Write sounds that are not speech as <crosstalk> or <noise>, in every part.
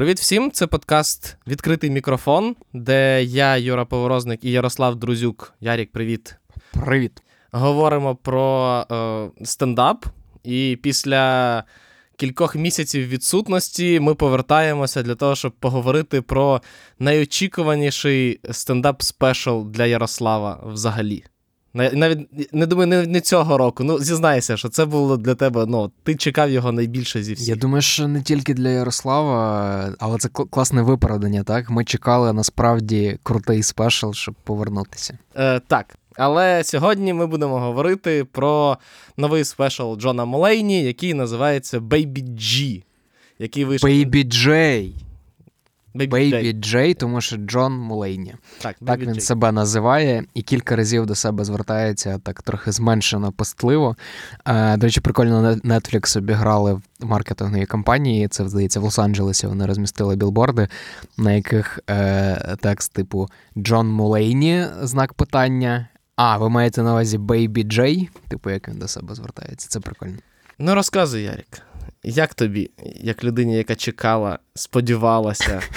Привіт всім! Це подкаст Відкритий мікрофон, де я, Юра Поворозник і Ярослав Друзюк. Ярік, привіт. Привіт. Говоримо про е, стендап. І після кількох місяців відсутності ми повертаємося для того, щоб поговорити про найочікуваніший стендап спешл для Ярослава взагалі. Навіть не думаю, не, не цього року. Ну, зізнайся, що це було для тебе. Ну, ти чекав його найбільше зі всіх. Я думаю, що не тільки для Ярослава, але це класне виправдання, так? Ми чекали насправді крутий спешл, щоб повернутися. Е, Так. Але сьогодні ми будемо говорити про новий спешл Джона Молейні, який називається Baby G. Який вийшов... Baby J. Бейбі Джей, тому що Джон Мулейні. Так так він J. себе називає і кілька разів до себе звертається так трохи зменшено постливо. Е, До речі, прикольно Netflix обіграли в маркетинговій кампанії. Це здається в Лос-Анджелесі. Вони розмістили білборди, на яких е, текст типу Джон Мулейні, знак питання. А, ви маєте на увазі Бейбі Джей? Типу, як він до себе звертається. Це прикольно. Ну розказуй, Ярік. Як тобі, як людині, яка чекала, сподівалася? <laughs>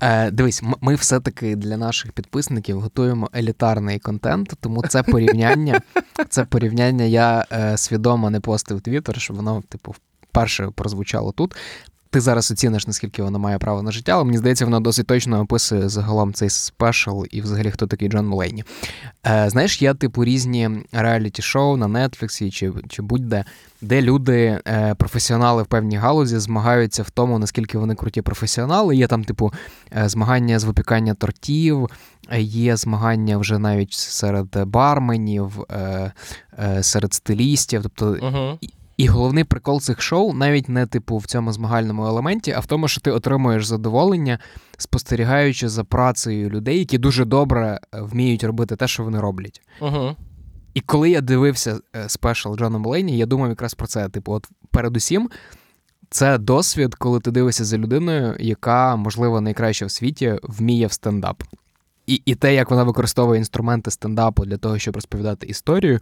Е, Дивись, ми все-таки для наших підписників готуємо елітарний контент, тому це порівняння. <laughs> Це порівняння я е, свідомо не постив Твіттер, щоб воно, типу, вперше прозвучало тут. Ти зараз оціниш, наскільки воно має право на життя, але мені здається, воно досить точно описує загалом цей спешл і взагалі хто такий Джон Мулейні. Е, Знаєш, є типу різні реаліті-шоу на Нетфліксі чи чи будь-де, де люди, е, професіонали в певній галузі, змагаються в тому, наскільки вони круті професіонали. Є там, типу, е, змагання з випікання тортів, є змагання вже навіть серед барменів, е, е, серед стилістів. Тобто. Uh-huh. І головний прикол цих шоу навіть не типу в цьому змагальному елементі, а в тому, що ти отримуєш задоволення, спостерігаючи за працею людей, які дуже добре е, вміють робити те, що вони роблять. Угу. І коли я дивився е, спешл Джона Молейні, я думав якраз про це. Типу, от передусім, це досвід, коли ти дивишся за людиною, яка, можливо, найкраща в світі вміє в стендап. І, І те, як вона використовує інструменти стендапу для того, щоб розповідати історію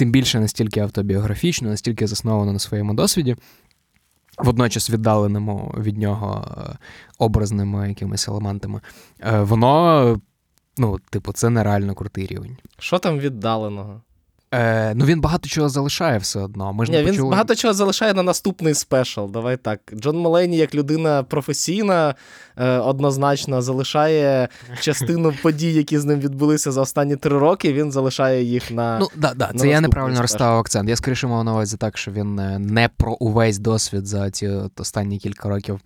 тим більше настільки автобіографічно, настільки засновано на своєму досвіді, водночас віддаленому від нього е, образними якимись елементами, е, воно, ну, типу, це нереально крутий рівень. Що там віддаленого? Е, Ну він багато чого залишає все одно. Ми ж Ні, не Він почули... багато чого залишає на наступний спешл. Давай так. Джон Малейні, як людина професійна, е, однозначно залишає частину <laughs> подій, які з ним відбулися за останні три роки. Він залишає їх на. Ну да, да. Це я неправильно розставив акцент. Я скоріше мав на увазі так, що він е, не про увесь досвід за ці останні кілька років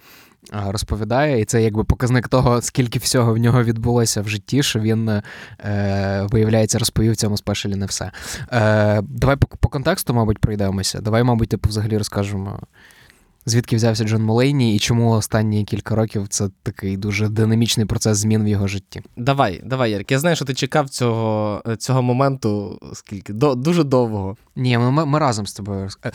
розповідає, і це якби показник того, скільки всього в нього відбулося в житті, що він, е, виявляється, розповів в цьому спешалі не все. Е, Давай по, по контексту, мабуть, пройдемося. Давай, мабуть, типу, взагалі розкажемо. Звідки взявся Джон Молейні і чому останні кілька років це такий дуже динамічний процес змін в його житті? Давай, давай, Ярик. Я знаю, що ти чекав цього цього моменту скільки До, дуже довго. Ні, ми, ми разом з тобою. Е,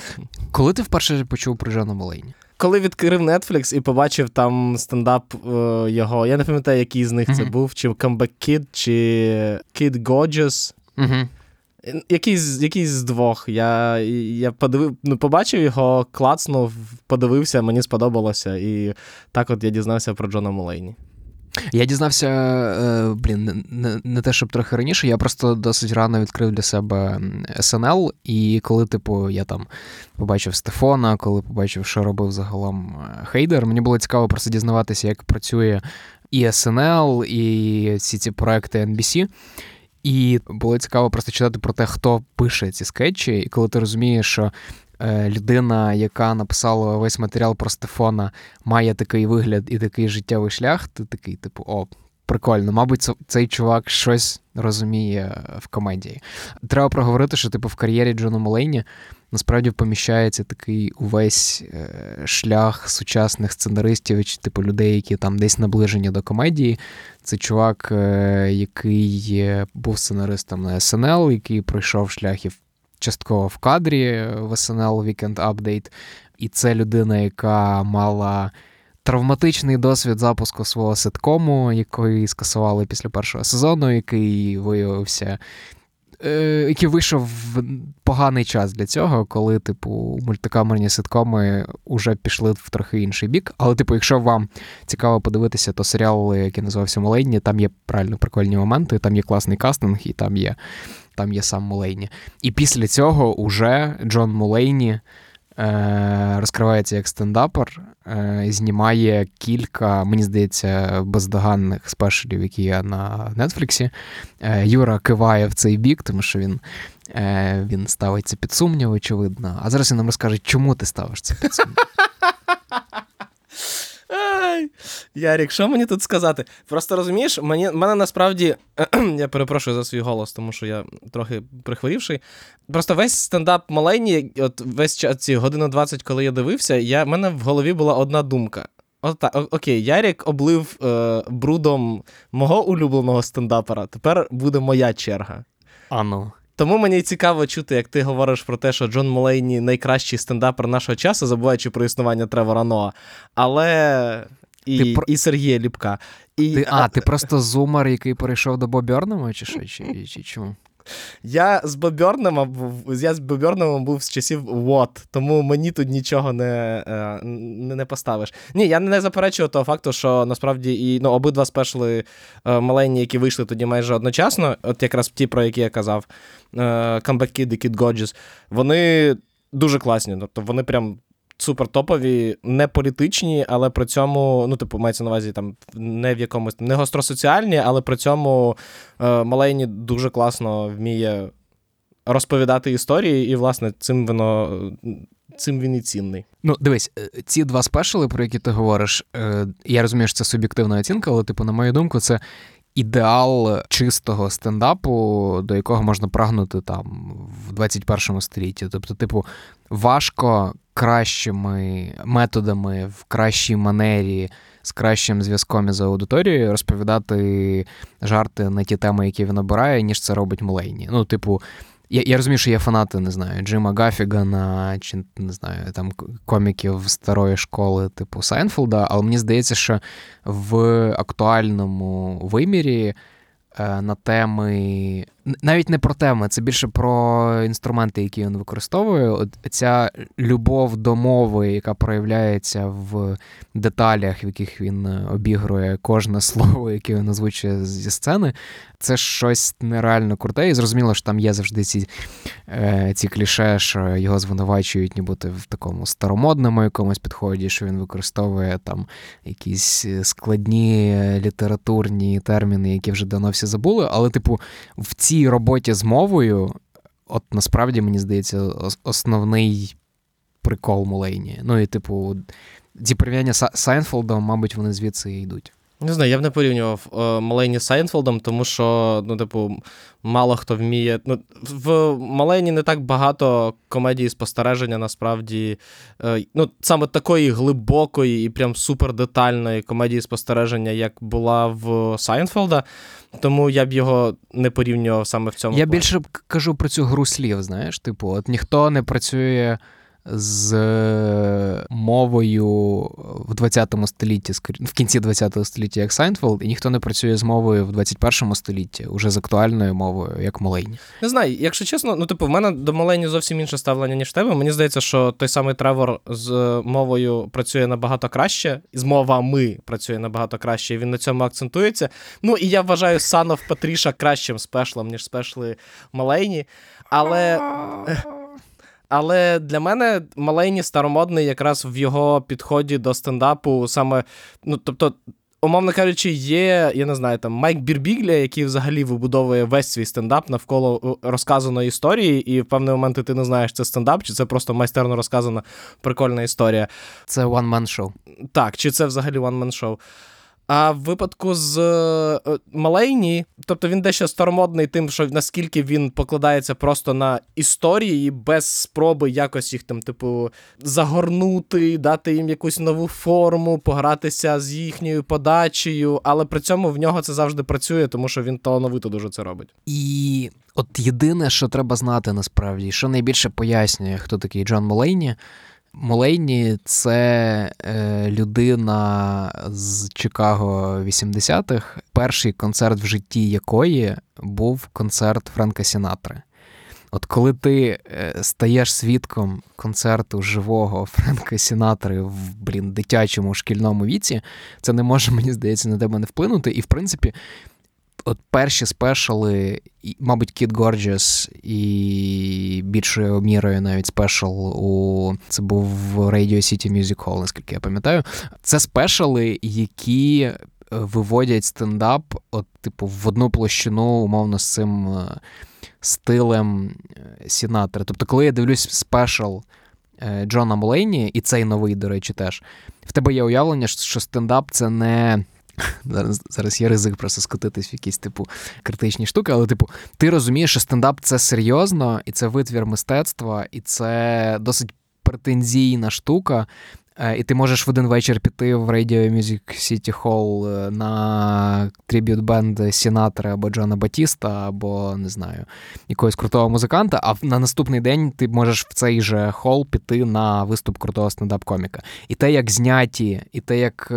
коли ти вперше почув про Джона Молейні? Коли відкрив Netflix і побачив там стендап е, його, я не пам'ятаю, який з них це був, чи Comeback Kid, чи Kid Gorgeous. mm Якийсь якийсь з двох. Я я подивив, ну, побачив його, клацнув, подивився, мені сподобалося. І так от я дізнався про Джона Мулейні. Я дізнався, е, блін, не, те, щоб трохи раніше, я просто досить рано відкрив для себе СНЛ, і коли, типу, я там побачив Стефона, коли побачив, що робив загалом е, Хейдер, мені було цікаво просто дізнаватися, як працює і СНЛ, і всі ці проекти NBC. І було цікаво просто читати про те, хто пише ці скетчі, і коли ти розумієш, що людина, яка написала весь матеріал про Стефона, має такий вигляд і такий життєвий шлях, ти такий, типу, о, прикольно, мабуть, цей чувак щось розуміє в комедії. Треба проговорити, що типу в кар'єрі Джона Молейні насправді поміщається такий увесь е, шлях сучасних сценаристів, чи типу людей, які там десь наближені до комедії. Це чувак, е, який був сценаристом на СНЛ, який пройшов шляхів частково в кадрі в SNL Weekend Update. І це людина, яка мала травматичний досвід запуску свого ситкому, який скасували після першого сезону, який виявився е, який вийшов в поганий час для цього, коли, типу, мультикамерні ситкоми вже пішли в трохи інший бік. Але, типу, якщо вам цікаво подивитися, то серіал, який називався Мулейні, там є правильно прикольні моменти, там є класний кастинг, і там є там є сам Мулейні. І після цього уже Джон Мулейні е, розкривається як стендапер, е, знімає кілька, мені здається, бездоганних спешелів, які є на Нетфліксі. Е, Юра киває в цей бік, тому що він. Е, він ставиться під сумнів, очевидно. А зараз він нам розкаже, чому ти ставиш це під сумнів. <laughs> Ярік, що мені тут сказати? Просто розумієш, мені, мене насправді, <clears throat> я перепрошую за свій голос, тому що я трохи прихворівший. Просто весь стендап маленький, от весь ці години 20, коли я дивився, я, в мене в голові була одна думка. От, окей, Ярік облив е, брудом мого улюбленого стендапера. Тепер буде моя черга. А ну. Тому мені цікаво чути, як ти говориш про те, що Джон Молейні найкращий стендапер нашого часу, забуваючи про існування Тревора Ноа. Але. І про... і Сергія Ліпка. І... Ти, А, ти просто зумер, який перейшов до Боберному, чи що? Чи, чи чому? Я з Бобернема я з Бобернемом був з часів Вот, тому мені тут нічого не не, не поставиш. Ні, я не заперечую того факту, що насправді і ну, обидва спешли е, маленькі, які вийшли тоді майже одночасно, от якраз ті, про які я казав, е, Comeback Kid і Kid Gorgeous, вони дуже класні. Тобто вони прям супер топові, не політичні, але при цьому, ну, типу, мається на увазі там не в якомусь не гостросоціальні, але при цьому е, Малейні дуже класно вміє розповідати історії, і, власне, цим воно. Цим він і цінний. Ну, дивись, е, ці два спешали, про які ти говориш, е, я розумію, що це суб'єктивна оцінка, але, типу, на мою думку, це ідеал чистого стендапу, до якого можна прагнути там в 21 столітті. Тобто, типу, важко кращими методами, в кращій манері, з кращим зв'язком із аудиторією розповідати жарти на ті теми, які він обирає, ніж це робить Мулейні. Ну, типу, я я розумію, що є фанати, не знаю, Джима Гафігана чи не знаю, там коміків старої школи, типу Сайнфелда, але мені здається, що в актуальному вимірі е, на теми навіть не про теми, це більше про інструменти, які він використовує. От Ця любов до мови, яка проявляється в деталях, в яких він обігрує кожне <laughs> слово, яке він озвучує зі сцени, це щось нереально круте. І зрозуміло, що там є завжди ці е, ці кліше, що його звинувачують, нібито в такому старомодному якомусь підході, що він використовує там якісь складні літературні терміни, які вже давно всі забули. Але, типу, в цій цій роботі з мовою, от насправді мені здається, основний прикол Мулейні. Ну і, типу, ці порівняння з Сайнфолдом, мабуть, вони звідси і йдуть. Не знаю, я б не порівнював е, Малейні з Сайнфелдом, тому що, ну, типу, мало хто вміє. Ну, В Малейні не так багато комедії спостереження, насправді. Е, ну, Саме такої глибокої і прям супердетальної комедії спостереження, як була в Сайнфелда. Тому я б його не порівнював саме в цьому. Я в плані. більше кажу про цю гру слів, знаєш, типу, от ніхто не працює з мовою в 20 столітті, в кінці 20 століття, як Сайнфелд, і ніхто не працює з мовою в 21 столітті, уже з актуальною мовою, як Молейні. Не знаю, якщо чесно, ну типу, в мене до Молейні зовсім інше ставлення, ніж тебе. Мені здається, що той самий Тревор з мовою працює набагато краще, з мовами працює набагато краще, і він на цьому акцентується. Ну і я вважаю Санов Патріша кращим спешлом, ніж спешли Малейні. Але. Але для мене Малейні старомодний якраз в його підході до стендапу саме. Ну, тобто, умовно кажучи, є, я не знаю, там Майк Бірбігля, який взагалі вибудовує весь свій стендап навколо розказаної історії, і в певний момент ти не знаєш, це стендап, чи це просто майстерно розказана прикольна історія. Це one-man show. Так, чи це взагалі one-man show. А в випадку з е, Малейні, тобто він дещо старомодний тим, що наскільки він покладається просто на історії, без спроби якось їх там, типу, загорнути, дати їм якусь нову форму, погратися з їхньою подачею, але при цьому в нього це завжди працює, тому що він талановито дуже це робить. І от єдине, що треба знати насправді, що найбільше пояснює, хто такий Джон Малейні, Мулейні це е, людина з Чикаго 80-х, перший концерт в житті якої був концерт Френка Сінатри. От коли ти е, стаєш свідком концерту живого Френка Сінатри в блін, дитячому шкільному віці, це не може, мені здається, на тебе не вплинути. І в принципі, от перші спешали, мабуть, Кіт Горджес і більшою мірою навіть спешал у це був Radio City Music Hall, наскільки я пам'ятаю. Це спешали, які е, виводять стендап, от, типу, в одну площину, умовно, з цим е, стилем е, Сінатри. Тобто, коли я дивлюсь спешал Джона Молейні, і цей новий, до речі, теж, в тебе є уявлення, що стендап це не. <laughs> Зараз зараз є ризик просто скотитись в якісь типу критичні штуки, але, типу, ти розумієш, що стендап це серйозно, і це витвір мистецтва, і це досить претензійна штука. Е, і ти можеш в один вечір піти в Radio Music City Hall е, на трибют бенд Сінатора або Джона Батіста, або не знаю, якогось крутого музиканта. А на наступний день ти можеш в цей же хол піти на виступ крутого стендап-коміка. І те, як зняті, і те, як.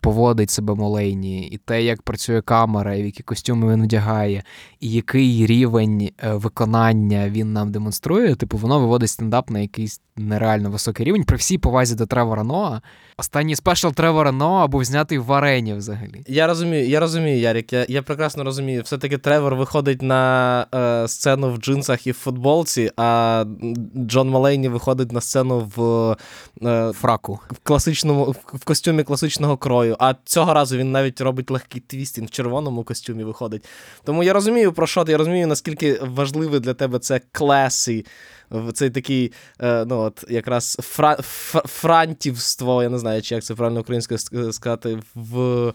Поводить себе Молейні, і те, як працює камера, і в які костюми він одягає, і який рівень е, виконання він нам демонструє, типу, воно виводить стендап на якийсь нереально високий рівень. При всій повазі до Тревора Ноа. Останній special Тревора Ноа був знятий в арені взагалі. Я розумію, я розумію, Ярік. Я я прекрасно розумію. Все-таки Тревор виходить на е, сцену в джинсах і в футболці, а Джон Малейні виходить на сцену в е, фраку в класичному в костюмі класичного крою. А цього разу він навіть робить легкий twisting в червоному костюмі виходить. Тому я розумію про що ти, я розумію, наскільки важливий для тебе це класи цей такий, е, ну от якраз фра, франтівство, я не знаю, чи як це правильно українською сказати, в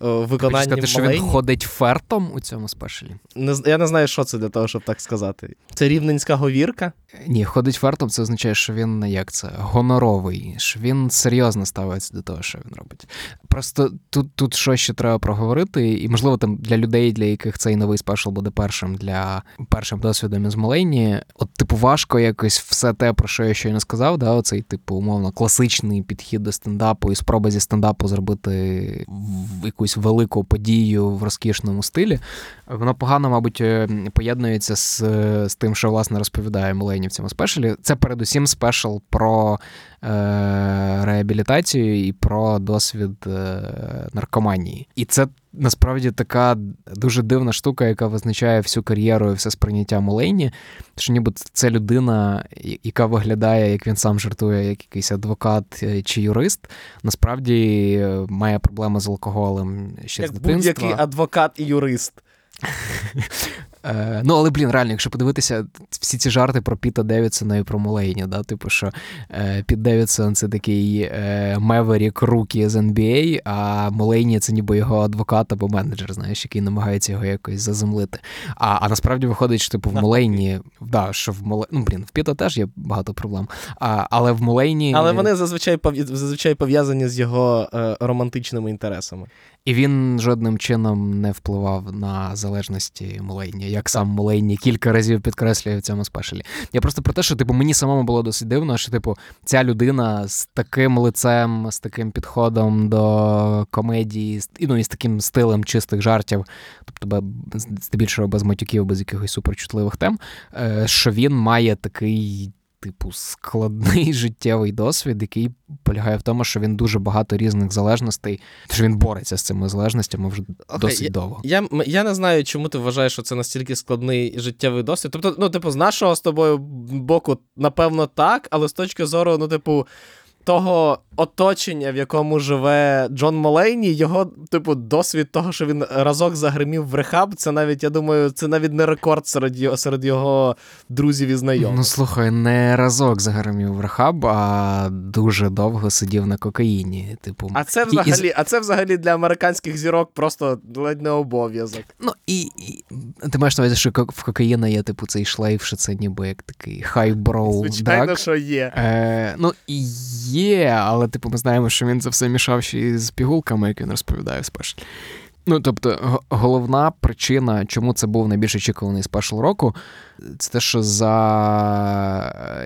виконанні сказати, що він ходить фертом у цьому спешалі? Не, Я не знаю, що це для того, щоб так сказати. Це рівненська говірка? Ні, ходить фертом, це означає, що він як це гоноровий, що він серйозно ставиться до того, що він робить. Просто тут тут що ще треба проговорити, і можливо там для людей, для яких цей новий спешл буде першим для першим досвідом із Молейні, от типу важко якось все те, про що я щойно сказав, да, оцей типу умовно класичний підхід до стендапу і спроба зі стендапу зробити в якусь якусь велику подію в розкішному стилі, воно погано, мабуть, е, поєднується з з тим, що власне розповідає Мелені в цьому спешалі. Це передусім спешл про е, реабілітацію і про досвід е, наркоманії. І це насправді така дуже дивна штука, яка визначає всю кар'єру і все сприйняття Мулейні, що ніби це людина, яка виглядає, як він сам жартує, як якийсь адвокат е, чи юрист, насправді е, має проблеми з алкоголем ще як з дитинства. Будь-який адвокат і юрист. <laughs> Е, Ну, але, блін, реально, якщо подивитися, всі ці жарти про Піта Девідсона і про Мулейні, да, типу, що е, Піт Девідсон це такий е, Меверік rookie з NBA, а Мулейні це ніби його адвокат або менеджер, знаєш, який намагається його якось заземлити. А а насправді виходить, що типу в Мулейні, да, що в Мулейні, ну, блін, в Піта теж є багато проблем. А, Але в Мулейні. Але вони зазвичай пов'язані з його е, романтичними інтересами. І він жодним чином не впливав на залежності Мулейні, як сам Мулейні кілька разів підкреслює в цьому спешалі. Я просто про те, що типу мені самому було досить дивно, що типу ця людина з таким лицем, з таким підходом до комедії, і, ну, і з таким стилем чистих жартів, тобто здебільшого без матюків, без якихось суперчутливих тем, е, що він має такий типу, складний <laughs> життєвий досвід, який полягає в тому, що він дуже багато різних залежностей, що він бореться з цими залежностями вже okay, досить я, довго. Я я не знаю, чому ти вважаєш, що це настільки складний життєвий досвід. Тобто, ну, типу, з нашого з тобою боку, напевно, так, але з точки зору, ну, типу того оточення, в якому живе Джон Молейні, його, типу, досвід того, що він разок загримів в рехаб, це навіть, я думаю, це навіть не рекорд серед його серед його друзів і знайомих. Ну слухай, не разок загримів в рехаб, а дуже довго сидів на кокаїні. Типу, а це взагалі, і... а це взагалі для американських зірок просто ледь не обов'язок. Ну і, і ти маєш на увазі, що в кокаїна є, типу, цей шлейф, що це ніби як такий хайброу. Звичайно, так? що є. Е, Ну є, але типу ми знаємо, що він це все мішав ще із пігулками, як він розповідає спешл. Ну, тобто, головна причина, чому це був найбільш очікуваний спешл року, це те, що за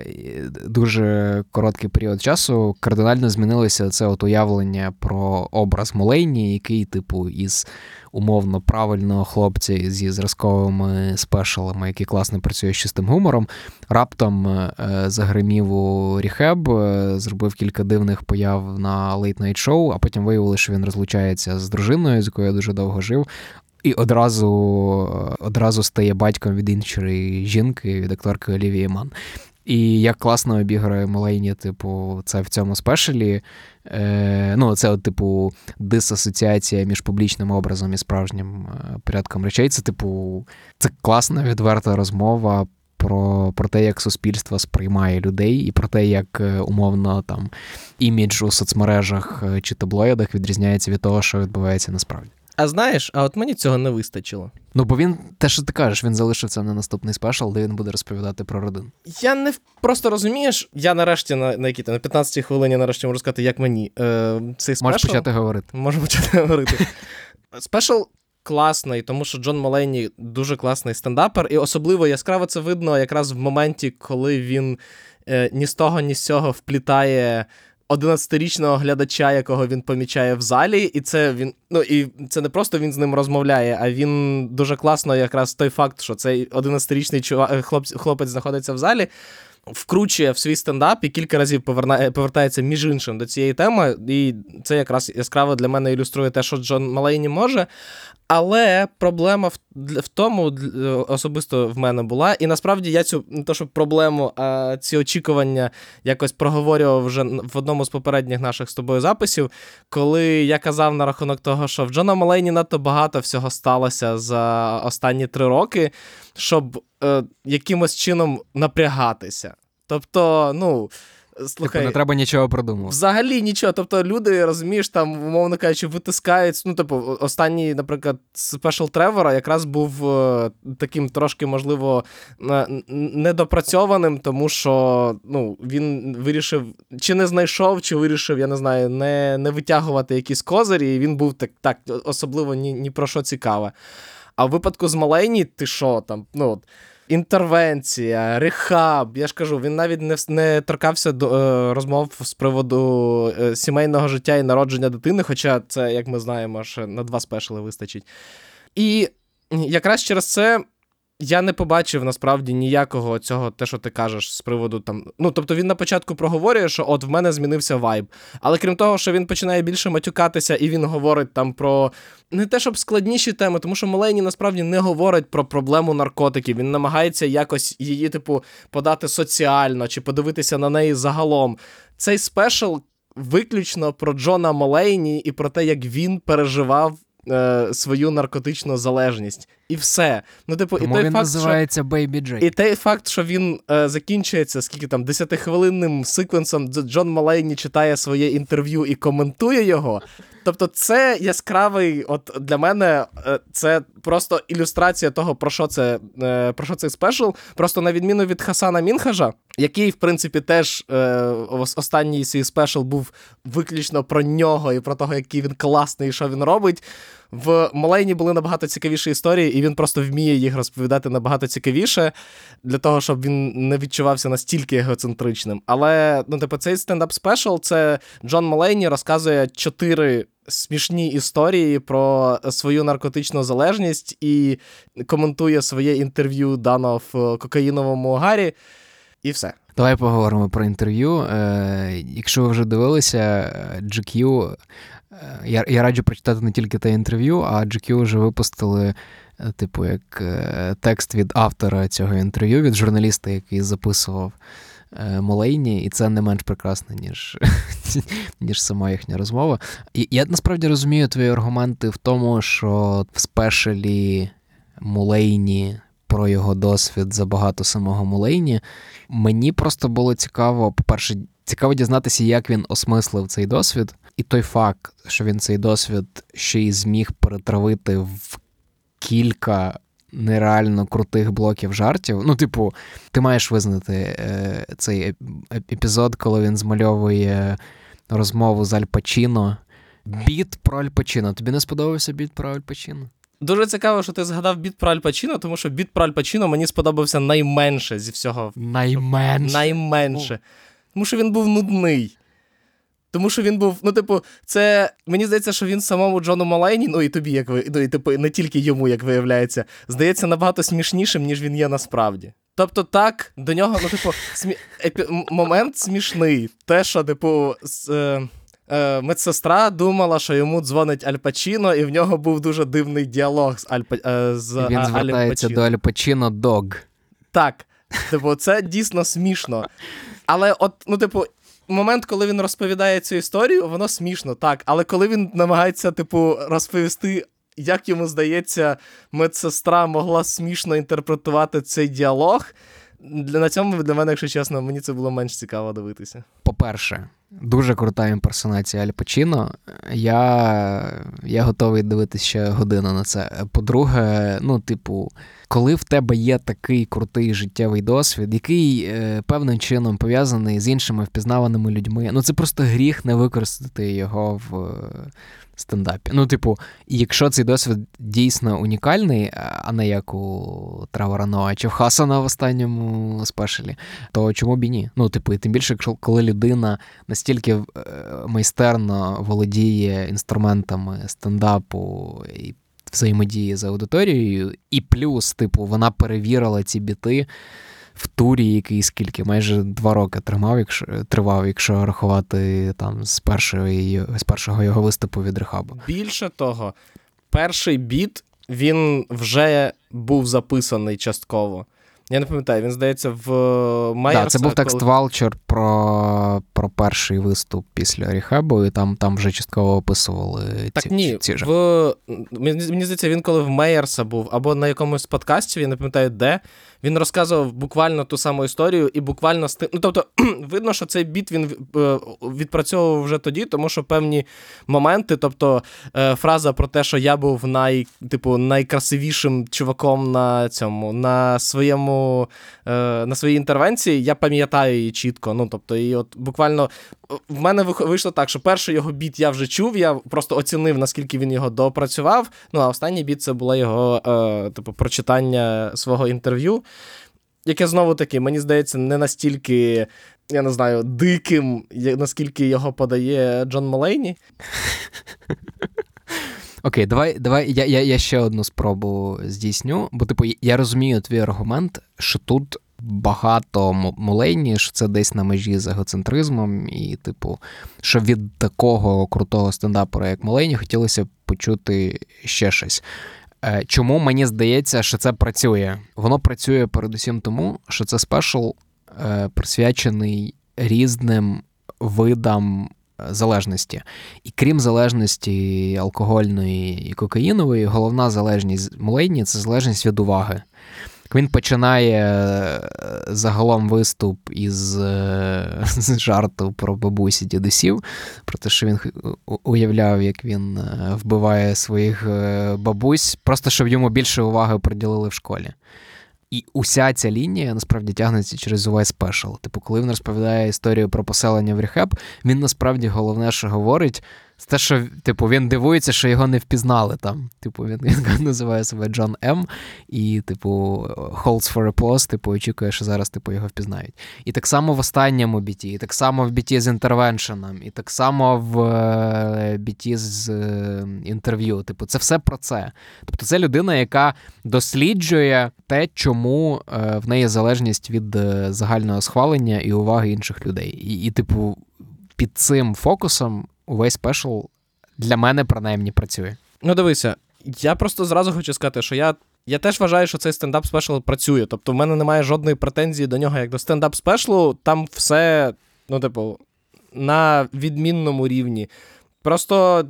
е, дуже короткий період часу кардинально змінилося це от уявлення про образ Молейні, який, типу, із умовно правильного хлопця зі зразковими спешалами, який класно працює з чистим гумором, раптом е, загримів у Ріхеб, е, зробив кілька дивних появ на Night Show, а потім виявили, що він розлучається з дружиною, з якою я дуже довго жив. І одразу одразу стає батьком від іншої жінки, від акторки Олівії Ман. І як класно обіграє Мулейні, типу, це в цьому спешалі. Е, Ну, це, от, типу, дисасоціація між публічним образом і справжнім е, порядком речей. Це, типу, це класна відверта розмова. Про про те, як суспільство сприймає людей, і про те, як е, умовно там імідж у соцмережах е, чи таблоїдах відрізняється від того, що відбувається насправді. А знаєш, а от мені цього не вистачило. Ну, бо він, те, що ти кажеш, він залишився на наступний спешл, де він буде розповідати про родину. Я не просто розумієш, я нарешті на на, які, на 15-й хвилині нарешті можу сказати, як мені е, цей спешл... Можеш почати говорити. Можу почати говорити. Спешл класний, тому що Джон Малейні дуже класний стендапер, і особливо яскраво це видно якраз в моменті, коли він е, ні з того, ні з цього вплітає 11-річного глядача, якого він помічає в залі, і це він. Ну і це не просто він з ним розмовляє, а він дуже класно, якраз той факт, що цей 11-річний чувак, хлоп, хлопець знаходиться в залі вкручує в свій стендап і кілька разів повернає, повертається між іншим до цієї теми. І це якраз яскраво для мене ілюструє те, що Джон Малейні може. Але проблема в в тому особисто в мене була. І насправді я цю не то, що проблему, а ці очікування якось проговорював вже в одному з попередніх наших з тобою записів, коли я казав на рахунок того, що в Джона Малейні надто багато всього сталося за останні три роки, щоб е, якимось чином напрягатися. Тобто, ну. Слухай, типу, не треба нічого продумувати. Взагалі нічого. Тобто люди, розумієш, там, умовно кажучи, витискають. Ну, типу, останній, наприклад, спешл Тревора якраз був е, таким трошки, можливо, недопрацьованим, тому що ну, він вирішив, чи не знайшов, чи вирішив, я не знаю, не не витягувати якісь козирі, і він був так, так особливо ні, ні про що цікаве. А в випадку з Малейні, ти що там? ну, Інтервенція, рехаб. Я ж кажу, він навіть не не торкався до е, розмов з приводу е, сімейного життя і народження дитини, хоча це, як ми знаємо, ще на два спешли вистачить. І якраз через це я не побачив насправді ніякого цього, те, що ти кажеш, з приводу там. Ну, тобто він на початку проговорює, що от в мене змінився вайб. Але крім того, що він починає більше матюкатися, і він говорить там про не те, щоб складніші теми, тому що Малейні насправді не говорить про проблему наркотиків. Він намагається якось її, типу, подати соціально чи подивитися на неї загалом. Цей спешл виключно про Джона Молейні і про те, як він переживав е, свою наркотичну залежність. І все. Ну, типу, Тому і той він факт, називається що... Baby J. І той факт, що він е, закінчується скільки там десятихвилинним секвенсом, де Джон Малейні читає своє інтерв'ю і коментує його. Тобто, це яскравий, от для мене е, це просто ілюстрація того, про що це е, про що цей спешл. Просто на відміну від Хасана Мінхажа, який, в принципі, теж е, останній свій спешл був виключно про нього і про того, який він класний і що він робить. В Малейні були набагато цікавіші історії, і він просто вміє їх розповідати набагато цікавіше для того, щоб він не відчувався настільки егоцентричним. Але ну, типу, цей стендап спешл це Джон Малейні розказує чотири смішні історії про свою наркотичну залежність і коментує своє інтерв'ю дано в кокаїновому гарі. І все. Давай поговоримо про інтерв'ю. Е, Якщо ви вже дивилися, GQ, е, я я раджу прочитати не тільки те інтерв'ю, а GQ вже випустили, е, типу, як е, текст від автора цього інтерв'ю, від журналіста, який записував Е, Молейні, і це не менш прекрасно, ніж <laughs> ніж сама їхня розмова. І я насправді розумію твої аргументи в тому, що в спешалі Мулейні про його досвід забагато самого Мулейні. Мені просто було цікаво, по-перше, цікаво дізнатися, як він осмислив цей досвід, і той факт, що він цей досвід ще й зміг перетравити в кілька нереально крутих блоків жартів. Ну, типу, ти маєш визнати е, цей епізод, коли він змальовує розмову з Аль Пачіно, Біт про Аль Пачино. Тобі не сподобався біт про Аль Пачино? Дуже цікаво, що ти згадав біт про Аль Пачино, тому що біт про Аль Пачино мені сподобався найменше зі всього. Найменше. Найменше. Тому що він був нудний. Тому що він був, ну, типу, це мені здається, що він самому Джону Малейні, ну і тобі, як ви, ну і типу, не тільки йому, як виявляється, здається набагато смішнішим, ніж він є насправді. Тобто, так, до нього, ну, типу, смі... епі... момент смішний. Те, що, типу, з, е... Е, медсестра думала, що йому дзвонить Аль Пачіно, і в нього був дуже дивний діалог з Аль е, з Він звертається до Аль Пачіно Дог. Так. Типу, це дійсно смішно. Але, от, ну, типу, момент, коли він розповідає цю історію, воно смішно, так. Але коли він намагається, типу, розповісти, як йому здається, медсестра могла смішно інтерпретувати цей діалог. На цьому для мене, якщо чесно, мені це було менш цікаво дивитися. По-перше, дуже крута імперсонація Аль Пачіно. Я я готовий дивитися ще годину на це. По-друге, ну, типу, коли в тебе є такий крутий життєвий досвід, який е, певним чином пов'язаний з іншими впізнаваними людьми, ну це просто гріх не використати його в стендапі. Ну, типу, якщо цей досвід дійсно унікальний, а не як у Тревора Ноа чи в Хасана в останньому спешалі, то чому б і ні? Ну, типу, і тим більше, коли людина настільки е, майстерно володіє інструментами стендапу і взаємодії з аудиторією, і плюс, типу, вона перевірила ці біти в турі, який скільки майже два роки тримав, якщо тривав, якщо рахувати там з першої з першого його виступу від рехабу. Більше того, перший біт він вже був записаний частково. Я не пам'ятаю, він здається, в Майерса. Так, Це був текст коли... Валчер про про перший виступ після Ріхебу, і там там вже частково описували так, ці ні, ці ж. В... Мені здається, він коли в Мейерса був, або на якомусь подкасті, я не пам'ятаю де. Він розказував буквально ту саму історію, і буквально з тим. Ну, тобто, <clears throat> видно, що цей біт він е, відпрацьовував вже тоді, тому що певні моменти, тобто е, фраза про те, що я був най, типу, найкрасивішим чуваком на цьому, на своєму, е, на своїй інтервенції, я пам'ятаю її чітко. Ну, тобто, і от буквально в мене вийшло так, що перший його біт я вже чув, я просто оцінив, наскільки він його допрацював. Ну, а останній біт це було його, типу, прочитання свого інтерв'ю яке знову таки, мені здається, не настільки, я не знаю, диким, наскільки його подає Джон Молейні. <laughs> Окей, давай давай я я, я ще одну спробу здійсню. Бо, типу, я розумію твій аргумент, що тут багато Молейні, що це десь на межі з егоцентризмом, і, типу, що від такого крутого стендапера, як Молейні, хотілося почути ще щось. Е, чому мені здається, що це працює? Воно працює передусім тому, що це спешл е, присвячений різним видам залежності. І крім залежності алкогольної і кокаїнової, головна залежність Млейні це залежність від уваги. Він починає е, загалом виступ із е, жарту про бабусі дідусів, про те, що він уявляв, як він е, вбиває своїх бабусь, просто щоб йому більше уваги приділили в школі. І уся ця лінія насправді тягнеться через увесь Special. Типу, коли він розповідає історію про поселення в Ріхеп, він насправді головне, що говорить, те, що, типу, він дивується, що його не впізнали там. Типу, він, <laughs> він називає себе Джон М. І, типу, holds for applause, типу, очікує, що зараз типу, його впізнають. І так само в останньому біті, і так само в біті з інтервеншеном, і так само в е, біті з е, інтерв'ю. Типу, це все про це. Тобто, це людина, яка досліджує те, чому е, в неї залежність від загального схвалення і уваги інших людей. І, і типу, під цим фокусом увесь спешл для мене принаймні працює. Ну, дивися, я просто зразу хочу сказати, що я я теж вважаю, що цей стендап спешл працює. Тобто, в мене немає жодної претензії до нього як до стендап спешлу. Там все, ну, типу, на відмінному рівні. Просто.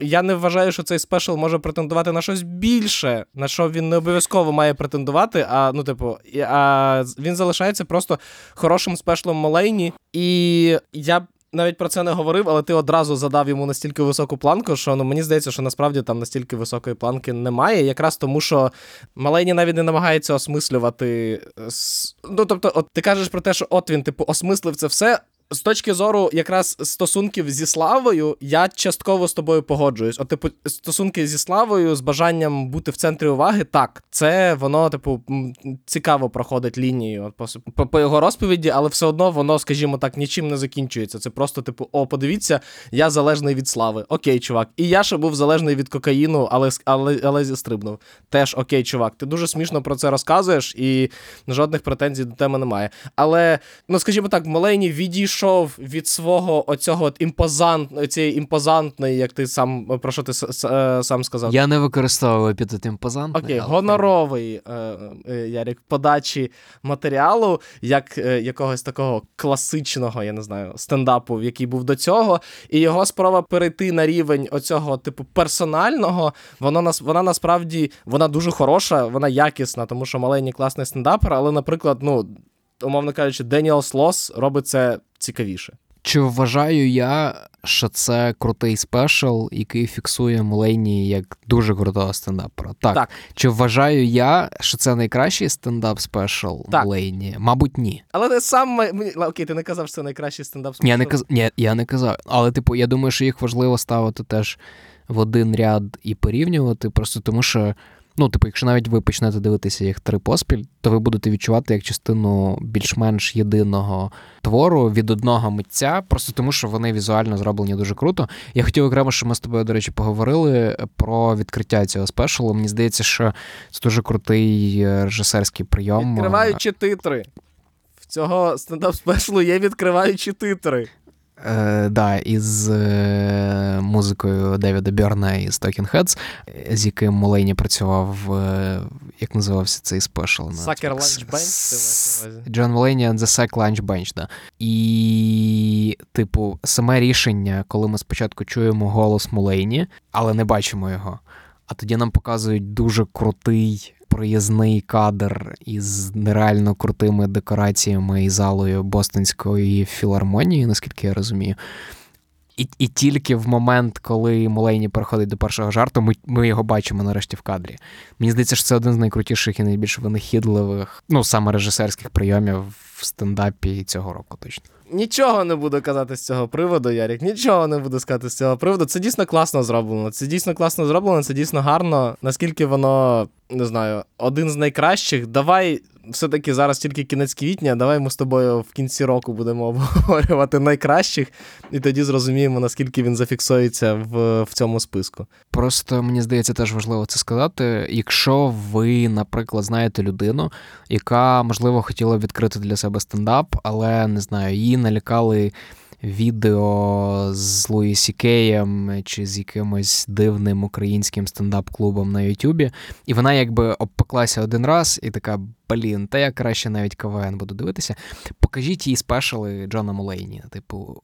Я не вважаю, що цей спешл може претендувати на щось більше, на що він не обов'язково має претендувати. А ну, типу, а він залишається просто хорошим спешлом Малейні. І я навіть про це не говорив, але ти одразу задав йому настільки високу планку, що ну мені здається, що насправді там настільки високої планки немає. Якраз тому, що Малейні навіть не намагається осмислювати. Ну, тобто, от ти кажеш про те, що от він, типу, осмислив це все. З точки зору якраз стосунків зі славою, я частково з тобою погоджуюсь. От, типу, стосунки зі славою, з бажанням бути в центрі уваги, так, це воно, типу, цікаво проходить лінію по, по його розповіді, але все одно воно, скажімо так, нічим не закінчується. Це просто, типу, о, подивіться, я залежний від слави. Окей, чувак. І я ще був залежний від кокаїну, але але, але зістрибнув. Теж окей, чувак. Ти дуже смішно про це розказуєш, і жодних претензій до теми немає. Але, ну скажімо так, Малейні відійшов від свого оцього от імпозант, цієї імпозантної, як ти сам про що ти е, сам сказав? Я не використовую епітет імпозантний. Окей, але... гоноровий е, е, Ярік подачі матеріалу, як е, якогось такого класичного, я не знаю, стендапу, який був до цього, і його спроба перейти на рівень оцього типу персонального, вона нас вона насправді вона дуже хороша, вона якісна, тому що маленький класний стендапер, але, наприклад, ну умовно кажучи, Деніел Слос робить це цікавіше. Чи вважаю я, що це крутий спешл, який фіксує Мулейні як дуже крутого стендапера? Так. так. Чи вважаю я, що це найкращий стендап спешл Мулейні? Мабуть, ні. Але ти сам окей, ти не казав, що це найкращий стендап спешл? Я не каз... Ні, я не казав. Але, типу, я думаю, що їх важливо ставити теж в один ряд і порівнювати, просто тому що. Ну, типу, якщо навіть ви почнете дивитися їх три поспіль, то ви будете відчувати як частину більш-менш єдиного твору від одного митця, просто тому що вони візуально зроблені дуже круто. Я хотів окремо, що ми з тобою, до речі, поговорили про відкриття цього спешалу. Мені здається, що це дуже крутий режисерський прийом. Відкриваючи титри. В цього стендап спешлу є відкриваючі титри. Е, да, із е, музикою Девіда Бьорна із Talking Heads, з яким Мулейні працював, е, як називався цей спешл? Sucker Lunch Bench? Джон Мулейні The Sack Lunch Bench, да. І, типу, саме рішення, коли ми спочатку чуємо голос Мулейні, але не бачимо його. А тоді нам показують дуже крутий проїзний кадр із нереально крутими декораціями і залою Бостонської філармонії, наскільки я розумію. І і тільки в момент, коли Мулейні переходить до першого жарту, ми ми його бачимо нарешті в кадрі. Мені здається, що це один з найкрутіших і найбільш винахідливих, ну саме режисерських прийомів в стендапі цього року точно. Нічого не буду казати з цього приводу, Ярік. Нічого не буду сказати з цього приводу. Це дійсно класно зроблено. Це дійсно класно зроблено, це дійсно гарно. Наскільки воно не знаю, один з найкращих. Давай все-таки зараз тільки кінець квітня. Давай ми з тобою в кінці року будемо <laughs> обговорювати найкращих, і тоді зрозуміємо, наскільки він зафіксується в, в цьому списку. Просто мені здається, теж важливо це сказати. Якщо ви, наприклад, знаєте людину, яка можливо хотіла відкрити для себе стендап, але не знаю, її налякали відео з Луї Сі Кеєм чи з якимось дивним українським стендап-клубом на Ютубі, і вона якби обпеклася один раз і така. Блін, та я краще навіть КВН буду дивитися. Покажіть їй спешали Джона Мулейні. Типу,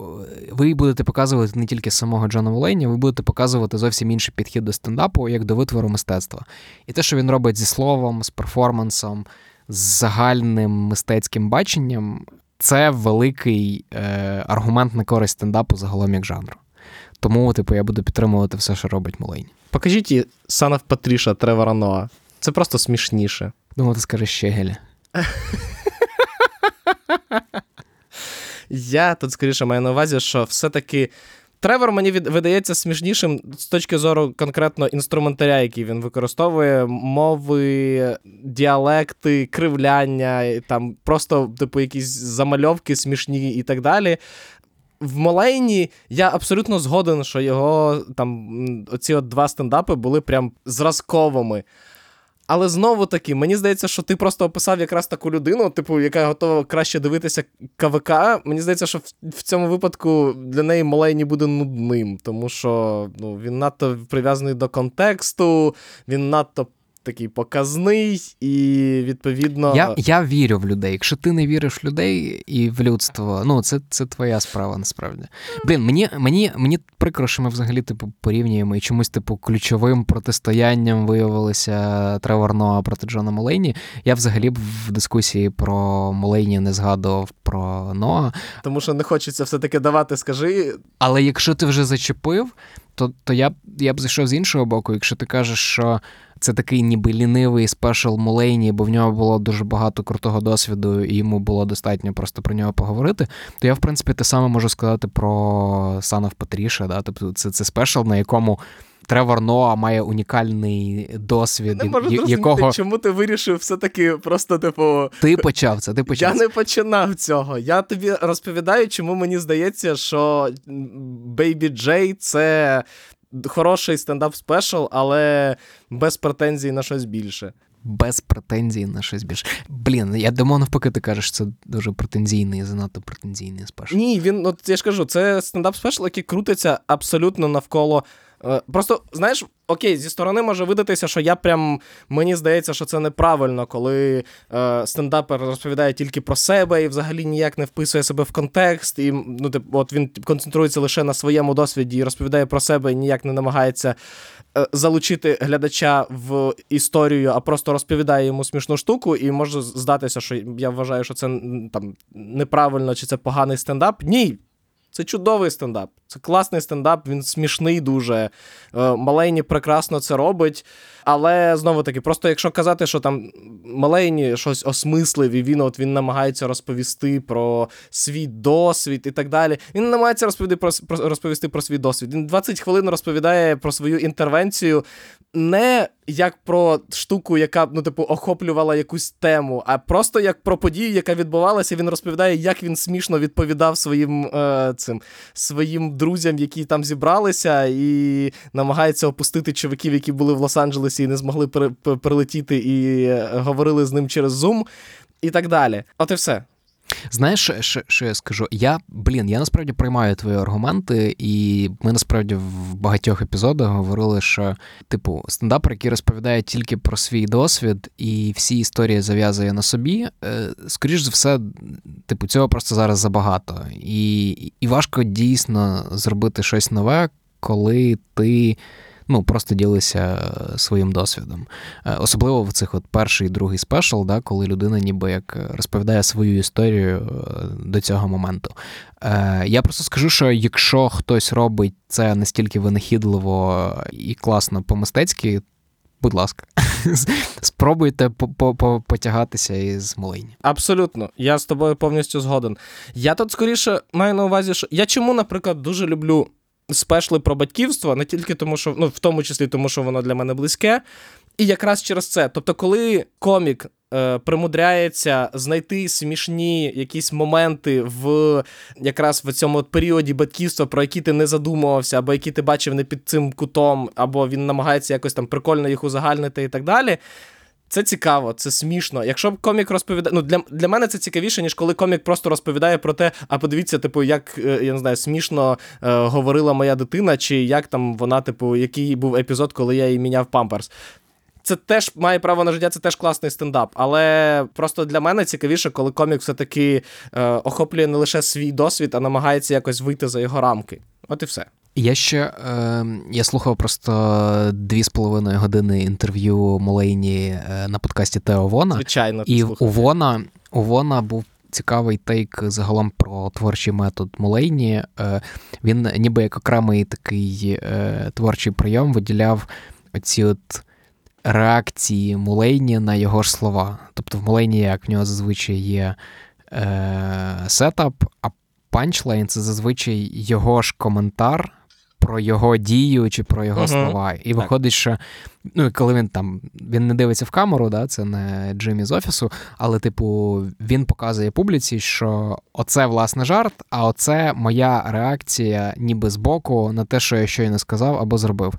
ви будете показувати не тільки самого Джона Мулейні, ви будете показувати зовсім інший підхід до стендапу, як до витвору мистецтва. І те, що він робить зі словом, з перформансом, з загальним мистецьким баченням, це великий е, аргумент на користь стендапу загалом як жанру. Тому, типу, я буду підтримувати все, що робить Мулейні. Покажіть їй Патріша Тревора Ноа. Це просто смішніше. Думаю, ти скажеш Щегеля. <laughs> Я тут скоріше маю на увазі, що все-таки Тревор мені від, видається смішнішим з точки зору конкретно інструментаря, який він використовує, мови, діалекти, кривляння, там просто, типу, якісь замальовки смішні і так далі. В Молейні я абсолютно згоден, що його там оці от два стендапи були прям зразковими. Але знову таки, мені здається, що ти просто описав якраз таку людину, типу, яка готова краще дивитися КВК. Мені здається, що в, в цьому випадку для неї Малейні буде нудним, тому що ну, він надто прив'язаний до контексту, він надто такий показний, і відповідно. Я я вірю в людей. Якщо ти не віриш в людей і в людство, ну це це твоя справа насправді. Блін, мені мені, мені прикро, що ми взагалі типу порівнюємо і чомусь, типу, ключовим протистоянням виявилося Тревор Ноа проти Джона Молейні. Я взагалі б в дискусії про Молейні не згадував про Ноа. Тому що не хочеться все-таки давати, скажи. Але якщо ти вже зачепив то то я я б зайшов з іншого боку, якщо ти кажеш, що це такий ніби лінивий спешл Мулейні, бо в нього було дуже багато крутого досвіду, і йому було достатньо просто про нього поговорити. То я, в принципі, те саме можу сказати про of Patricia, да? Тобто це це спешл, на якому. Тревор Ноа має унікальний досвід, не можу якого... чому ти вирішив все-таки просто, типу. Ти почав це, ти почав. Я не починав цього. Я тобі розповідаю, чому мені здається, що Baby J це хороший стендап спешл, але без претензій на щось більше. Без претензій на щось більше. Блін, я думав, навпаки, ти кажеш, це дуже претензійний, занадто претензійний спешл. Ні, він, от я ж кажу, це стендап спешл, який крутиться абсолютно навколо просто, знаєш, окей, зі сторони може видатися, що я прям мені здається, що це неправильно, коли е, стендапер розповідає тільки про себе і взагалі ніяк не вписує себе в контекст. І ну, тип, от він концентрується лише на своєму досвіді і розповідає про себе і ніяк не намагається е, залучити глядача в історію, а просто розповідає йому смішну штуку, і може здатися, що я вважаю, що це там неправильно чи це поганий стендап. Ні. Це чудовий стендап. Це класний стендап, він смішний дуже. Е, Малейні прекрасно це робить. Але знову таки, просто якщо казати, що там Малейні щось осмислив, і він от він намагається розповісти про свій досвід і так далі. Він намагається розповісти про, розповісти про свій досвід. Він 20 хвилин розповідає про свою інтервенцію не як про штуку, яка ну, типу, охоплювала якусь тему, а просто як про подію, яка відбувалася. Він розповідає, як він смішно відповідав своїм е, цим своїм друзям, які там зібралися, і намагається опустити чоловіків, які були в Лос-Анджелесі і не змогли прилетіти, і е, говорили з ним через Zoom, і так далі. От і все. Знаєш, що, що я скажу? Я, блін, я насправді приймаю твої аргументи, і ми насправді в багатьох епізодах говорили, що, типу, стендапер, який розповідає тільки про свій досвід і всі історії зав'язує на собі, е, скоріш за все, типу, цього просто зараз забагато. І, І важко дійсно зробити щось нове, коли ти ну просто ділися е, своїм досвідом. Е, особливо в цих от перший і другий спешл, да, коли людина ніби як розповідає свою історію е, до цього моменту. Я просто скажу, що якщо хтось робить це настільки винахідливо і класно по-мистецьки. Будь ласка, <laughs> спробуйте потягатися із Молині. Абсолютно, я з тобою повністю згоден. Я тут скоріше маю на увазі, що я чому, наприклад, дуже люблю спешли про батьківство, не тільки тому, що ну, в тому числі тому, що воно для мене близьке. І якраз через це. Тобто, коли комік е, примудряється знайти смішні якісь моменти в якраз в цьому періоді батьківства, про які ти не задумувався, або які ти бачив не під цим кутом, або він намагається якось там прикольно їх узагальнити і так далі. Це цікаво, це смішно. Якщо комік розповідає. Ну, для для мене це цікавіше, ніж коли комік просто розповідає про те, а подивіться, типу, як е, я не знаю, смішно е, говорила моя дитина, чи як там вона, типу, який був епізод, коли я їй міняв памперс. Це теж має право на життя, це теж класний стендап. Але просто для мене цікавіше, коли комік все-таки е, охоплює не лише свій досвід, а намагається якось вийти за його рамки. От і все. Я ще е, я слухав просто дві з половиною години інтерв'ю Молейні е, на подкасті Тео Вона. Звичайно, і у Вона, у Вона був цікавий тейк загалом про творчий метод Молейні. Е, він ніби як окремий такий е, творчий прийом виділяв оці от реакції Мулейні на його ж слова. Тобто в Мулейні, як в нього зазвичай є е, сетап, а панчлайн це зазвичай його ж коментар про його дію чи про його uh-huh. слова. І виходить, що ну, коли він там він не дивиться в камеру, да, це не Джиммі з офісу, але, типу, він показує публіці, що оце власне жарт, а оце моя реакція, ніби збоку, на те, що я щойно сказав або зробив.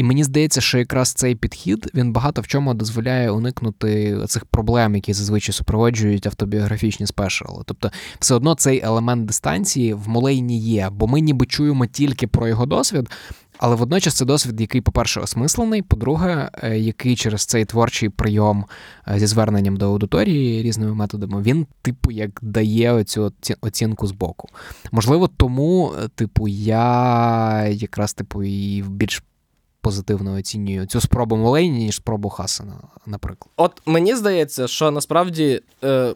І мені здається, що якраз цей підхід він багато в чому дозволяє уникнути цих проблем, які зазвичай супроводжують автобіографічні спешали. Тобто, все одно цей елемент дистанції в Молейні є, бо ми ніби чуємо тільки про його досвід. Але водночас це досвід, який, по-перше, осмислений, по-друге, е, який через цей творчий прийом е, зі зверненням до аудиторії різними методами, він, типу, як дає оцю оцінку з боку. Можливо, тому, е, типу, я якраз типу і більш позитивно оцінюю цю спробу Мулейні, ніж спробу Хасана, наприклад. От мені здається, що насправді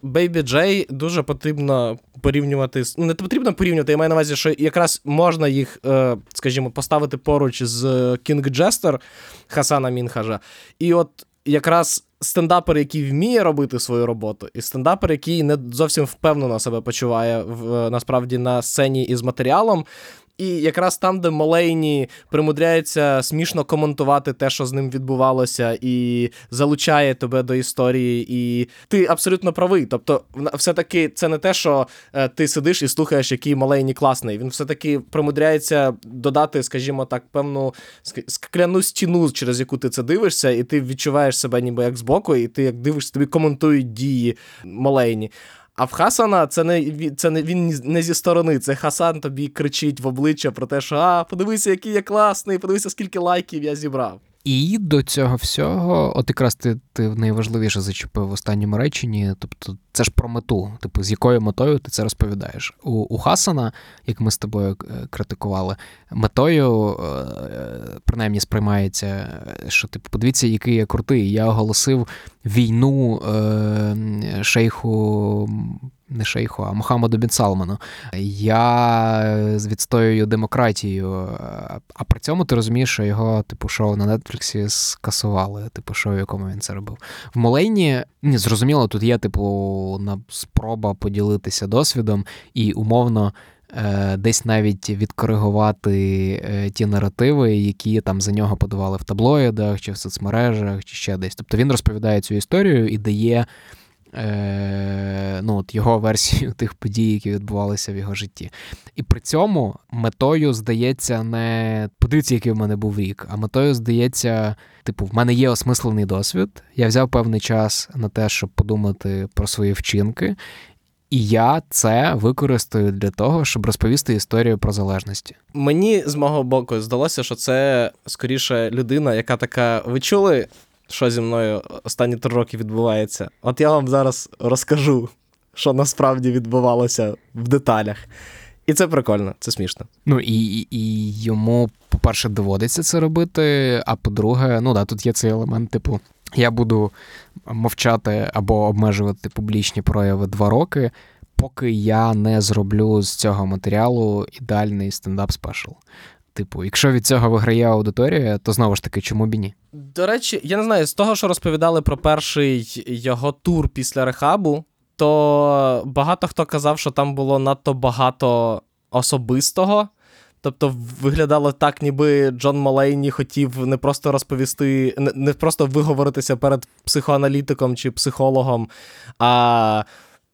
Baby J дуже потрібно порівнювати. Ну, не потрібно порівнювати, я маю на увазі, що якраз можна їх, е, скажімо, поставити поруч з King Jester Хасана Мінхажа. І от якраз стендапер, який вміє робити свою роботу, і стендапер, який не зовсім впевнено себе почуває в насправді на сцені із матеріалом. І якраз там, де Молейні примудряється смішно коментувати те, що з ним відбувалося, і залучає тебе до історії, і ти абсолютно правий. Тобто, все-таки це не те, що е, ти сидиш і слухаєш, який Молейні класний. Він все-таки примудряється додати, скажімо так, певну скляну стіну, через яку ти це дивишся, і ти відчуваєш себе ніби як збоку, і ти як дивишся, тобі коментують дії Молейні. А в Хасана це не це не він не зі сторони. Це Хасан тобі кричить в обличчя про те, що а, подивися, який я класний, подивися, скільки лайків я зібрав. І до цього всього, от якраз ти ти найважливіше зачепив в останньому реченні. Тобто, це ж про мету. Типу, з якою метою ти це розповідаєш? У у Хасана, як ми з тобою е, критикували, метою е, принаймні сприймається, що типу, подивіться, який я крутий. Я оголосив війну е, шейху не шейху, а Мухаммаду Бін Салману. Я відстоюю демократію. А при цьому ти розумієш, що його, типу, шоу на Нетфліксі скасували, типу, шоу, в якому він це робив. В Молейні, ні, зрозуміло, тут є, типу, на спроба поділитися досвідом і умовно. Е, десь навіть відкоригувати е, ті наративи, які там за нього подавали в таблоїдах, чи в соцмережах, чи ще десь. Тобто він розповідає цю історію і дає е, ну, от його версію тих подій, які відбувалися в його житті. І при цьому метою здається, не подивіться, який в мене був рік, а метою здається, типу, в мене є осмислений досвід. Я взяв певний час на те, щоб подумати про свої вчинки. І я це використаю для того, щоб розповісти історію про залежності. Мені з мого боку здалося, що це скоріше людина, яка така. Ви чули що зі мною останні три роки відбувається. От я вам зараз розкажу, що насправді відбувалося в деталях. І це прикольно, це смішно. Ну і і йому, по-перше, доводиться це робити. А по-друге, ну да, тут є цей елемент, типу, я буду мовчати або обмежувати публічні прояви два роки, поки я не зроблю з цього матеріалу ідеальний стендап спешл. Типу, якщо від цього виграє аудиторія, то знову ж таки, чому б ні? До речі, я не знаю, з того, що розповідали про перший його тур після рехабу, то багато хто казав, що там було надто багато особистого. Тобто виглядало так, ніби Джон Малейні хотів не просто розповісти, не просто виговоритися перед психоаналітиком чи психологом, а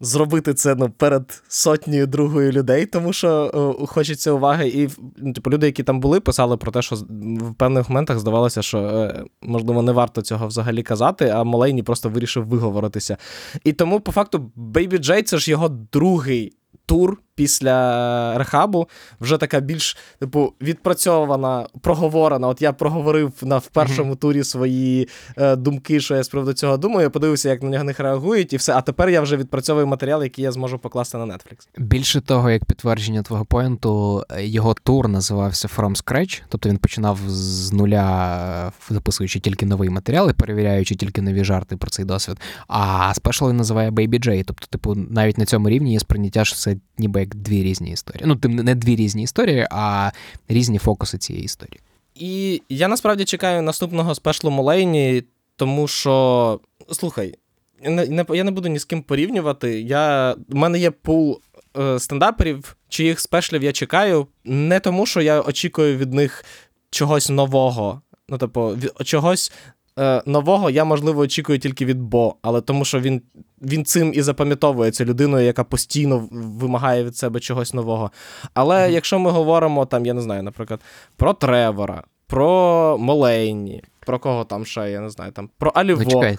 зробити це ну, перед сотнею другою людей, тому що о, хочеться уваги. І ну, типу, люди, які там були, писали про те, що в певних моментах здавалося, що е, можливо не варто цього взагалі казати, а Малейні просто вирішив виговоритися. І тому, по факту, Бейбі Джей це ж його другий тур після рехабу вже така більш типу відпрацьована, проговорена. От я проговорив на в першому mm-hmm. турі свої е, думки, що я з приводу цього думаю. Я подивився, як на них реагують, і все. А тепер я вже відпрацьовую матеріал, який я зможу покласти на Netflix. Більше того, як підтвердження твого поінту, його тур називався From Scratch, тобто він починав з нуля, записуючи тільки новий матеріал і перевіряючи тільки нові жарти про цей досвід. А спешл він називає Baby J. Тобто, типу, навіть на цьому рівні є сприйняття, що це ніби як дві різні історії. Ну, тим не дві різні історії, а різні фокуси цієї історії. І я насправді чекаю наступного спешлу Молейні, тому що, слухай, я не буду ні з ким порівнювати. Я, У мене є пул е, стендаперів, чиїх спешлів я чекаю, не тому, що я очікую від них чогось нового. Ну, типу, чогось е, нового я, можливо, очікую тільки від Бо, але тому що він він цим і запам'ятовується людиною, яка постійно вимагає від себе чогось нового. Але mm-hmm. якщо ми говоримо, там, я не знаю, наприклад, про Тревора, про Молейні, про кого там ще, я не знаю, там, про Алівок. Ну,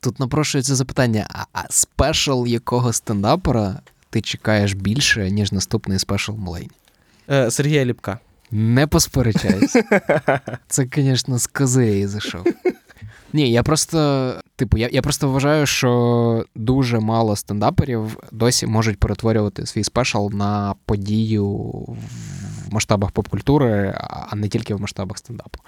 Тут напрошується запитання: а, а спешл якого стендапера ти чекаєш більше, ніж наступний спешл Молейні? Е, Сергія Ліпка. Не посперечаюсь. Це, звісно, з кози зайшов. Ні, я просто, типу, я я просто вважаю, що дуже мало стендаперів досі можуть перетворювати свій спешал на подію в масштабах поп-культури, а не тільки в масштабах стендапу.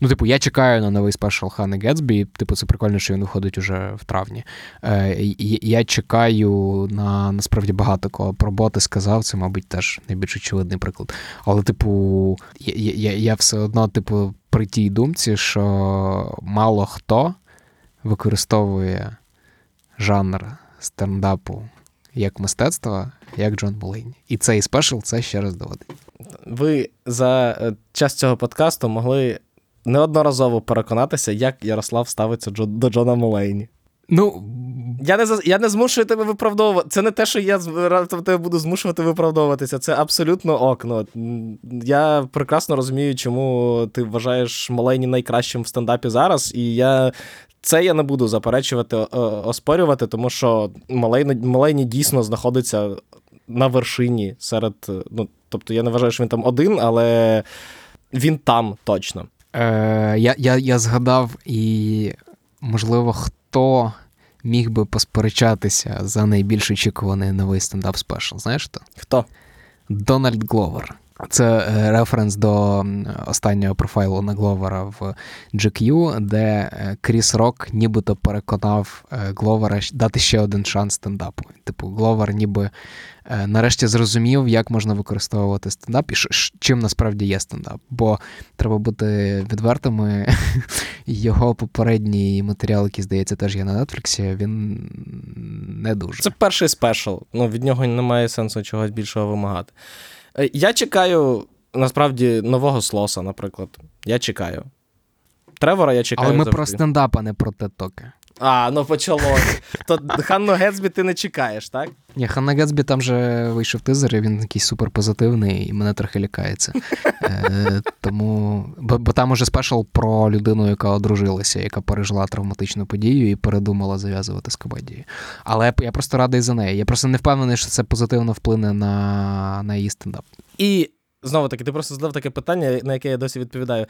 Ну, типу, я чекаю на новий спешл Хани Гетсбі. Типу, це прикольно, що він виходить уже в травні. Е, Я чекаю на насправді багато кого про боти сказав. Це, мабуть, теж найбільш очевидний приклад. Але, типу, я, я, я все одно, типу, при тій думці, що мало хто використовує жанр стендапу як мистецтва, як Джон Мулейні. І цей спешл це ще раз доводить. Ви за е, час цього подкасту могли неодноразово переконатися, як Ярослав ставиться до Джона Мулейні. Ну, я не я не змушую тебе виправдовувати. Це не те, що я тебе буду змушувати виправдовуватися. Це абсолютно окно. Я прекрасно розумію, чому ти вважаєш Мулейні найкращим в стендапі зараз, і я це я не буду заперечувати, оспорювати, тому що Мулейні дійсно знаходиться на вершині серед. Ну, Тобто я не вважаю, що він там один, але він там точно. Е, Я я, я згадав, і, можливо, хто міг би посперечатися за найбільш очікуваний новий стендап special. Знаєш хто? Хто? Дональд Гловер. Це е, референс до останнього профайлу на Гловера в GQ, де е, Кріс Рок нібито переконав е, Гловера дати ще один шанс стендапу. Типу, Гловер ніби нарешті зрозумів, як можна використовувати стендап і чим насправді є стендап. Бо треба бути відвертими. <laughs> Його попередній матеріал, який здається, теж є на Нетфліксі, він не дуже. Це перший спешл. Ну, від нього немає сенсу чогось більшого вимагати. Е, я чекаю насправді нового слоса, наприклад. Я чекаю. Тревора я чекаю. Але ми завжди. про стендап, а не про тетоки. А, ну почалось. То Ханну Гетсбі ти не чекаєш, так? Ні, Ханна Гетсбі там же вийшов тизер, і він якийсь суперпозитивний, і мене трохи лякається. <laughs> Е, Тому, бо, бо там уже спешл про людину, яка одружилася, яка пережила травматичну подію і передумала зав'язувати з комедією. Але я просто радий за неї. Я просто не впевнений, що це позитивно вплине на, на її стендап. І знову таки, ти просто задав таке питання, на яке я досі відповідаю.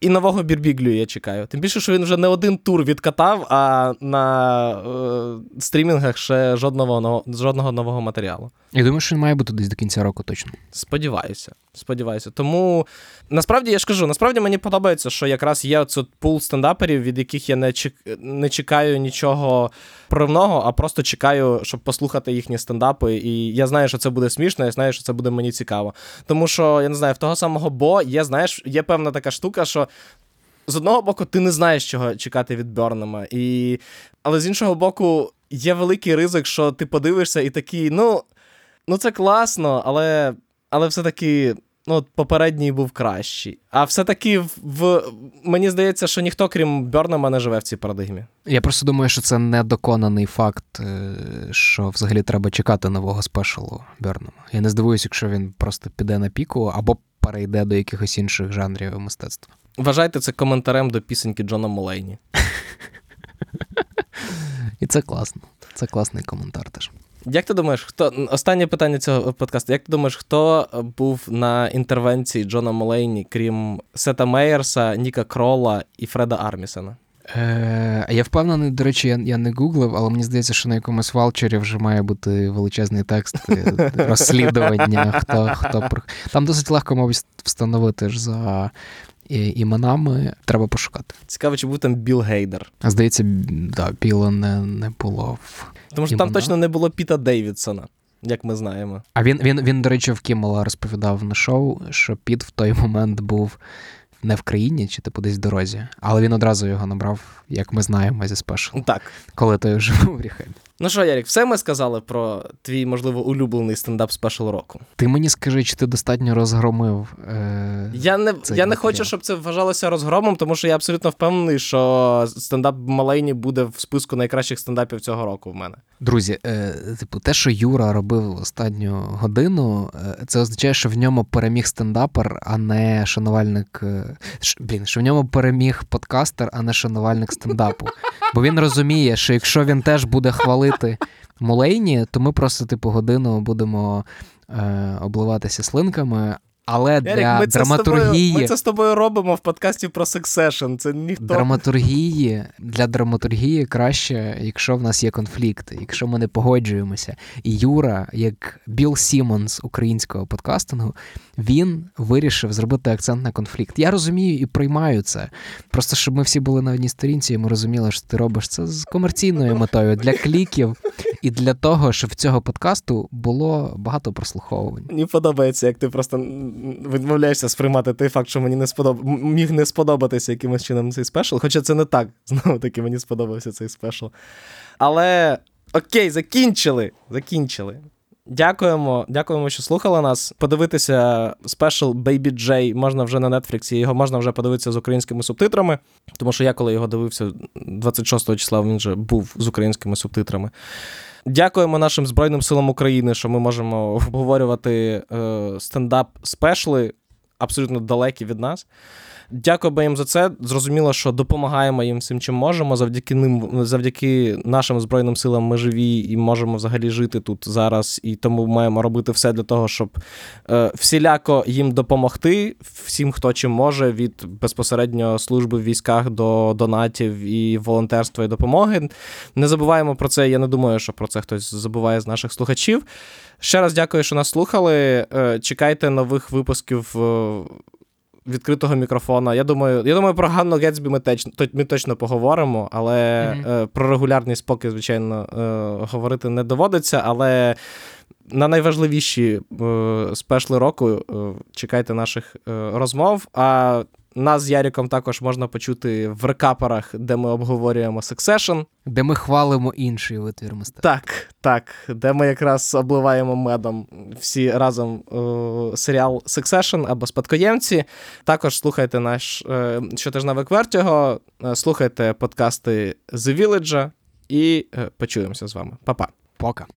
І нового Бірбіглю я чекаю. Тим більше, що він вже не один тур відкатав, а на е, стрімінгах ще жодного жодного нового матеріалу. Я думаю, що він має бути десь до кінця року точно. Сподіваюся. Сподіваюся. Тому насправді я ж кажу, насправді мені подобається, що якраз є оцей пул стендаперів, від яких я не чек... не чекаю нічого проривного, а просто чекаю, щоб послухати їхні стендапи. І я знаю, що це буде смішно, я знаю, що це буде мені цікаво. Тому що я не знаю, в того самого Бо є, знаєш, є певна така штука, що. З одного боку, ти не знаєш, чого чекати від Бернема. І... Але з іншого боку, є великий ризик, що ти подивишся і такий, ну, ну це класно, але але все-таки ну, попередній був кращий. А все-таки в, в мені здається, що ніхто, крім Бернема, не живе в цій парадигмі. Я просто думаю, що це недоконаний факт, е, що взагалі треба чекати нового спешалу Бернема. Я не здивуюся, якщо він просто піде на піку або перейде до якихось інших жанрів мистецтва. Вважайте це коментарем до пісеньки Джона Молейні. <laughs> І це класно. Це класний коментар теж. Як ти думаєш, хто останнє питання цього подкасту? Як ти думаєш, хто був на інтервенції Джона Молейні, крім Сета Мейерса, Ніка Крола і Фреда Армісена? Е, Я впевнений, до речі, я я не гуглив, але мені здається, що на якомусь валчері вже має бути величезний текст е, розслідування. Хто хто Там досить легко, мабуть, встановити ж за іменами. Треба пошукати. Цікаво, чи був там Біл Гейдер. А Здається, да, Біла не не було. в Тому що там точно не було Піта Дейвідсона. Як ми знаємо. А він, він, він, до речі, в Кіммела розповідав на шоу, що Піт в той момент був не в країні, чи типу десь в дорозі, але він одразу його набрав, як ми знаємо, зі спешл. Так. Коли той вже був в Ріхебі. Ну що, Ярік, все ми сказали про твій, можливо, улюблений стендап спешл року. Ти мені скажи, чи ти достатньо розгромив. Е- Я не я не хочу, щоб це вважалося розгромом, тому що я абсолютно впевнений, що стендап Малейні буде в списку найкращих стендапів цього року в мене. Друзі, е- типу, те, що Юра робив останню годину, е- це означає, що в ньому переміг стендапер, а не шанувальник. Блін, що в ньому переміг подкастер, а не шанувальник стендапу. Бо він розуміє, що якщо він теж буде хвалити Мулейні, то ми просто, типу, годину будемо е, обливатися слинками. Але для ми драматургії. З тобою, ми це з тобою робимо в подкасті про Succession. Це ніхто. Драматургії для драматургії краще, якщо в нас є конфлікт, якщо ми не погоджуємося. І Юра, як Біл Сімонс українського подкастингу, він вирішив зробити акцент на конфлікт. Я розумію і приймаю це. Просто щоб ми всі були на одній сторінці, і ми розуміли, що ти робиш це з комерційною метою для кліків і для того, щоб в цього подкасту було багато прослуховувань. Мені подобається, як ти просто відмовляєшся сприймати той факт, що мені не сподоб... міг не сподобатися якимось чином цей special. Хоча це не так. <laughs> Знову таки, мені сподобався цей special. Але окей, закінчили. Закінчили. Дякуємо, дякуємо, що слухали нас. Подивитися спешл Baby J можна вже на Нетфліксі, його можна вже подивитися з українськими субтитрами, тому що я, коли його дивився 26 числа, він вже був з українськими субтитрами. Дякуємо нашим Збройним силам України, що ми можемо обговорювати е, стендап спешли абсолютно далекі від нас. Дякуємо їм за це. Зрозуміло, що допомагаємо їм всім, чим можемо. Завдяки ним, завдяки нашим збройним силам, ми живі і можемо взагалі жити тут зараз. І тому маємо робити все для того, щоб е, всіляко їм допомогти, всім, хто чим може, від безпосередньо служби в військах до донатів і волонтерства і допомоги. Не забуваємо про це. Я не думаю, що про це хтось забуває з наших слухачів. Ще раз дякую, що нас слухали. Е, чекайте нових випусків. Відкритого мікрофона. Я думаю, я думаю, про Ганну Гетсбі ми, теч, ми точно поговоримо, але mm-hmm. про регулярні споки, звичайно, е, говорити не доводиться. Але на найважливіші е, спешли року чекайте наших розмов. А нас з Яріком також можна почути в рекаперах, де ми обговорюємо Succession. Де ми хвалимо інший витвір мистецтва. Так, так. Де ми якраз обливаємо медом всі разом е, серіал Succession або спадкоємці. Також слухайте наш е, щотижневик Вертіго, е, слухайте подкасти The Village і е, почуємося з вами. Па-па. Пока.